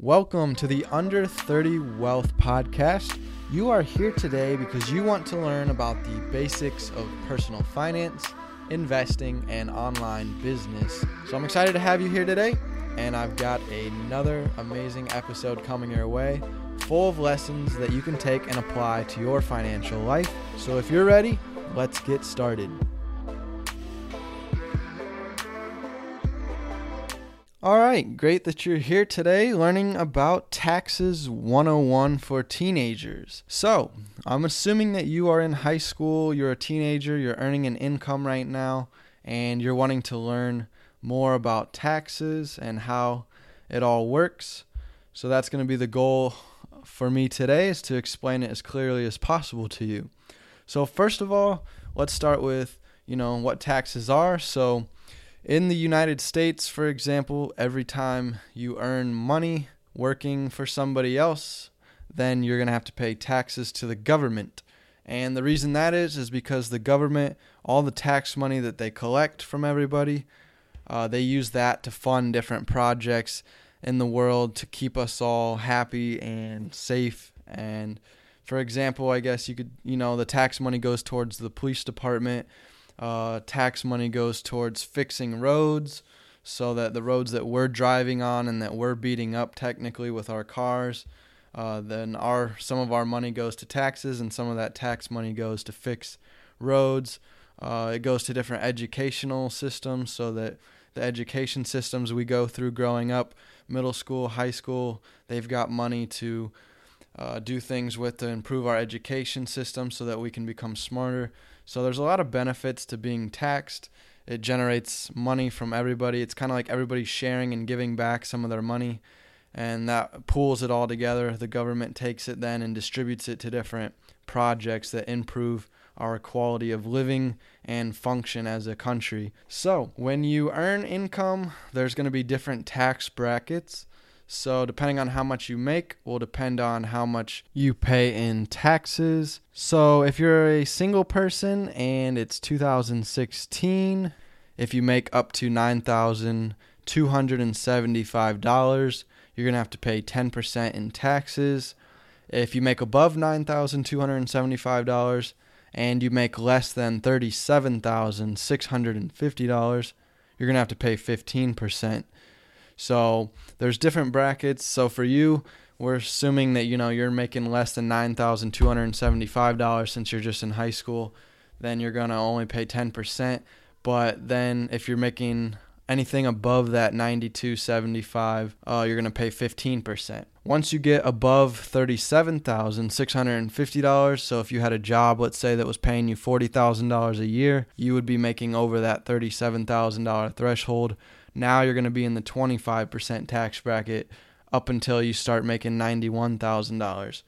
Welcome to the Under 30 Wealth Podcast. You are here today because you want to learn about the basics of personal finance, investing, and online business. So I'm excited to have you here today, and I've got another amazing episode coming your way full of lessons that you can take and apply to your financial life. So if you're ready, let's get started. All right, great that you're here today learning about Taxes 101 for teenagers. So, I'm assuming that you are in high school, you're a teenager, you're earning an income right now, and you're wanting to learn more about taxes and how it all works. So, that's going to be the goal for me today is to explain it as clearly as possible to you. So, first of all, let's start with, you know, what taxes are. So, in the United States, for example, every time you earn money working for somebody else, then you're going to have to pay taxes to the government. And the reason that is, is because the government, all the tax money that they collect from everybody, uh, they use that to fund different projects in the world to keep us all happy and safe. And for example, I guess you could, you know, the tax money goes towards the police department uh, tax money goes towards fixing roads so that the roads that we're driving on and that we're beating up technically with our cars, uh, then our some of our money goes to taxes and some of that tax money goes to fix roads. Uh, it goes to different educational systems so that the education systems we go through growing up, middle school, high school, they've got money to uh, do things with to improve our education system so that we can become smarter. So there's a lot of benefits to being taxed. It generates money from everybody. It's kind of like everybody sharing and giving back some of their money, and that pools it all together. The government takes it then and distributes it to different projects that improve our quality of living and function as a country. So, when you earn income, there's going to be different tax brackets. So, depending on how much you make, will depend on how much you pay in taxes. So, if you're a single person and it's 2016, if you make up to $9,275, you're going to have to pay 10% in taxes. If you make above $9,275 and you make less than $37,650, you're going to have to pay 15%. So there's different brackets. So for you, we're assuming that you know you're making less than nine thousand two hundred and seventy-five dollars since you're just in high school. Then you're gonna only pay ten percent. But then if you're making anything above that 92.75 uh, you're going to pay 15% once you get above $37650 so if you had a job let's say that was paying you $40000 a year you would be making over that $37000 threshold now you're going to be in the 25% tax bracket up until you start making $91,000.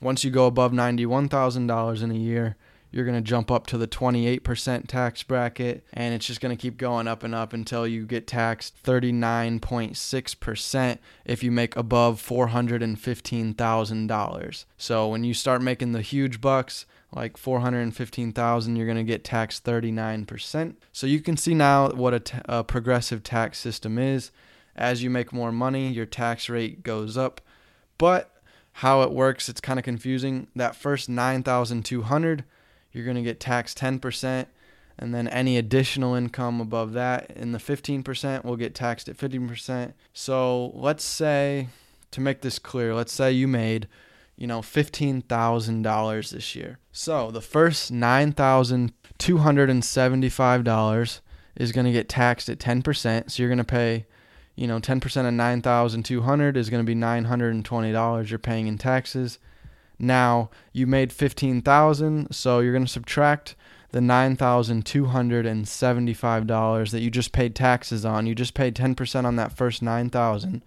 Once you go above $91,000 in a year, you're going to jump up to the 28% tax bracket and it's just going to keep going up and up until you get taxed 39.6% if you make above $415,000. So when you start making the huge bucks, like 415,000 you're going to get taxed 39%. So you can see now what a, t- a progressive tax system is. As you make more money, your tax rate goes up. But how it works, it's kind of confusing. That first 9,200, you're going to get taxed 10%, and then any additional income above that in the 15% will get taxed at 15%. So, let's say to make this clear, let's say you made you know, $15,000 this year. So the first $9,275 is going to get taxed at 10%. So you're going to pay, you know, 10% of 9,200 is going to be $920 you're paying in taxes. Now you made 15,000, so you're going to subtract the $9,275 that you just paid taxes on. You just paid 10% on that first 9,000.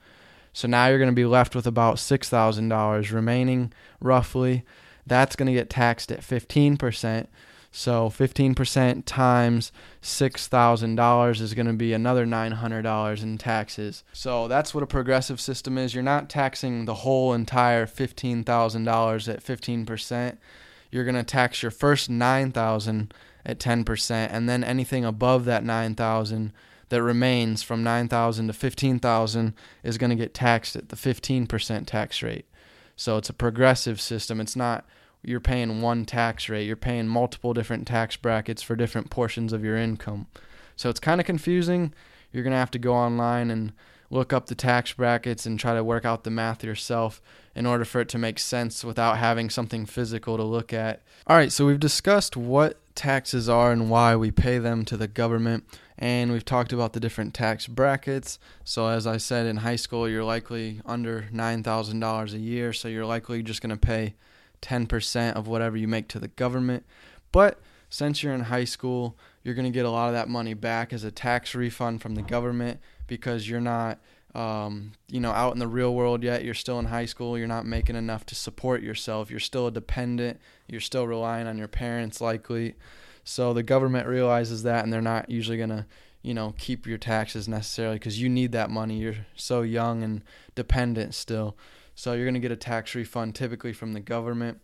So now you're going to be left with about $6,000 remaining roughly. That's going to get taxed at 15%. So 15% times $6,000 is going to be another $900 in taxes. So that's what a progressive system is. You're not taxing the whole entire $15,000 at 15%. You're going to tax your first 9,000 at 10% and then anything above that 9,000 that remains from 9,000 to 15,000 is going to get taxed at the 15% tax rate. So it's a progressive system. It's not you're paying one tax rate. You're paying multiple different tax brackets for different portions of your income. So it's kind of confusing. You're going to have to go online and look up the tax brackets and try to work out the math yourself in order for it to make sense without having something physical to look at. All right, so we've discussed what taxes are and why we pay them to the government, and we've talked about the different tax brackets. So, as I said, in high school, you're likely under $9,000 a year, so you're likely just going to pay 10% of whatever you make to the government. But since you're in high school, you're going to get a lot of that money back as a tax refund from the government because you're not um, you know out in the real world yet. You're still in high school. You're not making enough to support yourself. You're still a dependent. You're still relying on your parents likely. So the government realizes that and they're not usually going to you know keep your taxes necessarily because you need that money. You're so young and dependent still. So you're going to get a tax refund typically from the government.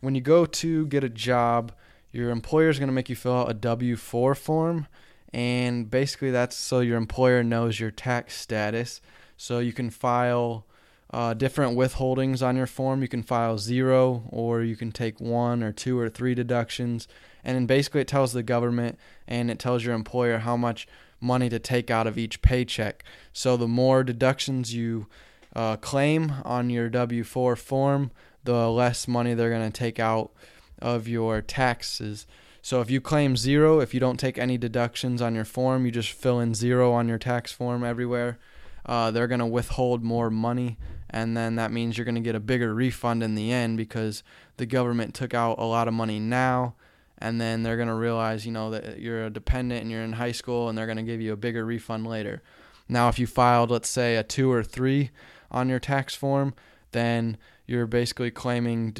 When you go to get a job your employer is going to make you fill out a W4 form and basically that's so your employer knows your tax status. So you can file uh, different withholdings on your form. You can file zero, or you can take one or two or three deductions. And then basically it tells the government and it tells your employer how much money to take out of each paycheck. So the more deductions you uh, claim on your W 4 form, the less money they're going to take out of your taxes. So if you claim zero, if you don't take any deductions on your form, you just fill in zero on your tax form everywhere, uh, they're going to withhold more money. And then that means you're going to get a bigger refund in the end because the government took out a lot of money now. And then they're going to realize, you know, that you're a dependent and you're in high school and they're going to give you a bigger refund later. Now, if you filed, let's say, a two or three on your tax form, then you're basically claiming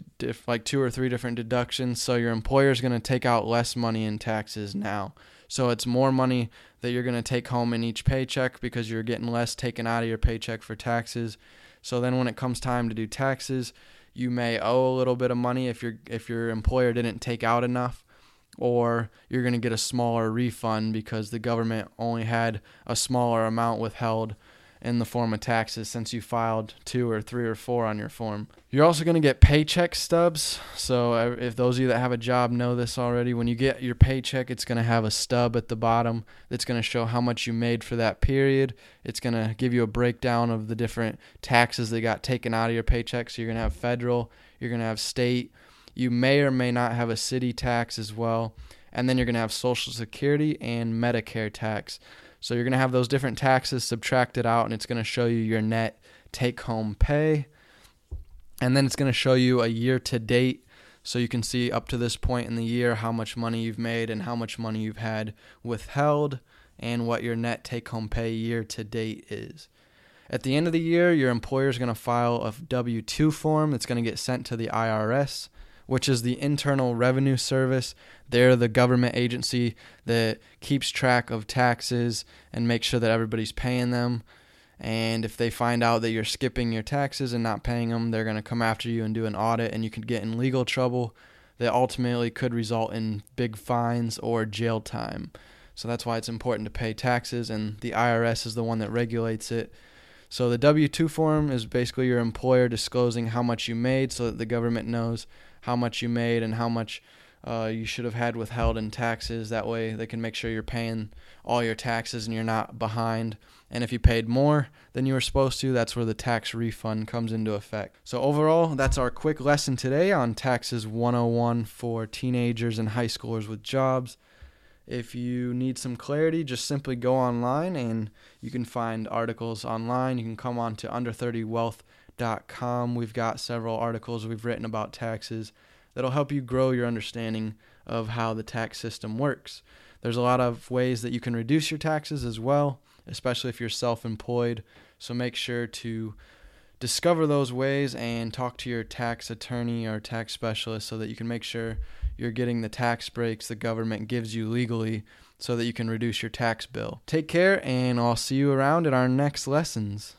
like two or three different deductions. So your employer is going to take out less money in taxes now. So it's more money that you're going to take home in each paycheck because you're getting less taken out of your paycheck for taxes. So then when it comes time to do taxes, you may owe a little bit of money if your if your employer didn't take out enough or you're going to get a smaller refund because the government only had a smaller amount withheld in the form of taxes since you filed two or three or four on your form. You're also going to get paycheck stubs. So, uh, if those of you that have a job know this already, when you get your paycheck, it's going to have a stub at the bottom that's going to show how much you made for that period. It's going to give you a breakdown of the different taxes that got taken out of your paycheck. So, you're going to have federal, you're going to have state. You may or may not have a city tax as well. And then you're going to have Social Security and Medicare tax. So you're going to have those different taxes subtracted out, and it's going to show you your net take home pay. And then it's going to show you a year to date. So you can see up to this point in the year how much money you've made and how much money you've had withheld and what your net take home pay year to date is. At the end of the year, your employer is going to file a W 2 form that's going to get sent to the IRS which is the Internal Revenue Service. They're the government agency that keeps track of taxes and makes sure that everybody's paying them. And if they find out that you're skipping your taxes and not paying them, they're going to come after you and do an audit, and you could get in legal trouble that ultimately could result in big fines or jail time. So that's why it's important to pay taxes, and the IRS is the one that regulates it. So the W 2 form is basically your employer disclosing how much you made so that the government knows how much you made and how much uh, you should have had withheld in taxes. That way, they can make sure you're paying all your taxes and you're not behind. And if you paid more than you were supposed to, that's where the tax refund comes into effect. So, overall, that's our quick lesson today on Taxes 101 for teenagers and high schoolers with jobs. If you need some clarity, just simply go online and you can find articles online. You can come on to under30wealth.com com. We've got several articles we've written about taxes that'll help you grow your understanding of how the tax system works. There's a lot of ways that you can reduce your taxes as well, especially if you're self employed. So make sure to discover those ways and talk to your tax attorney or tax specialist so that you can make sure you're getting the tax breaks the government gives you legally so that you can reduce your tax bill. Take care, and I'll see you around in our next lessons.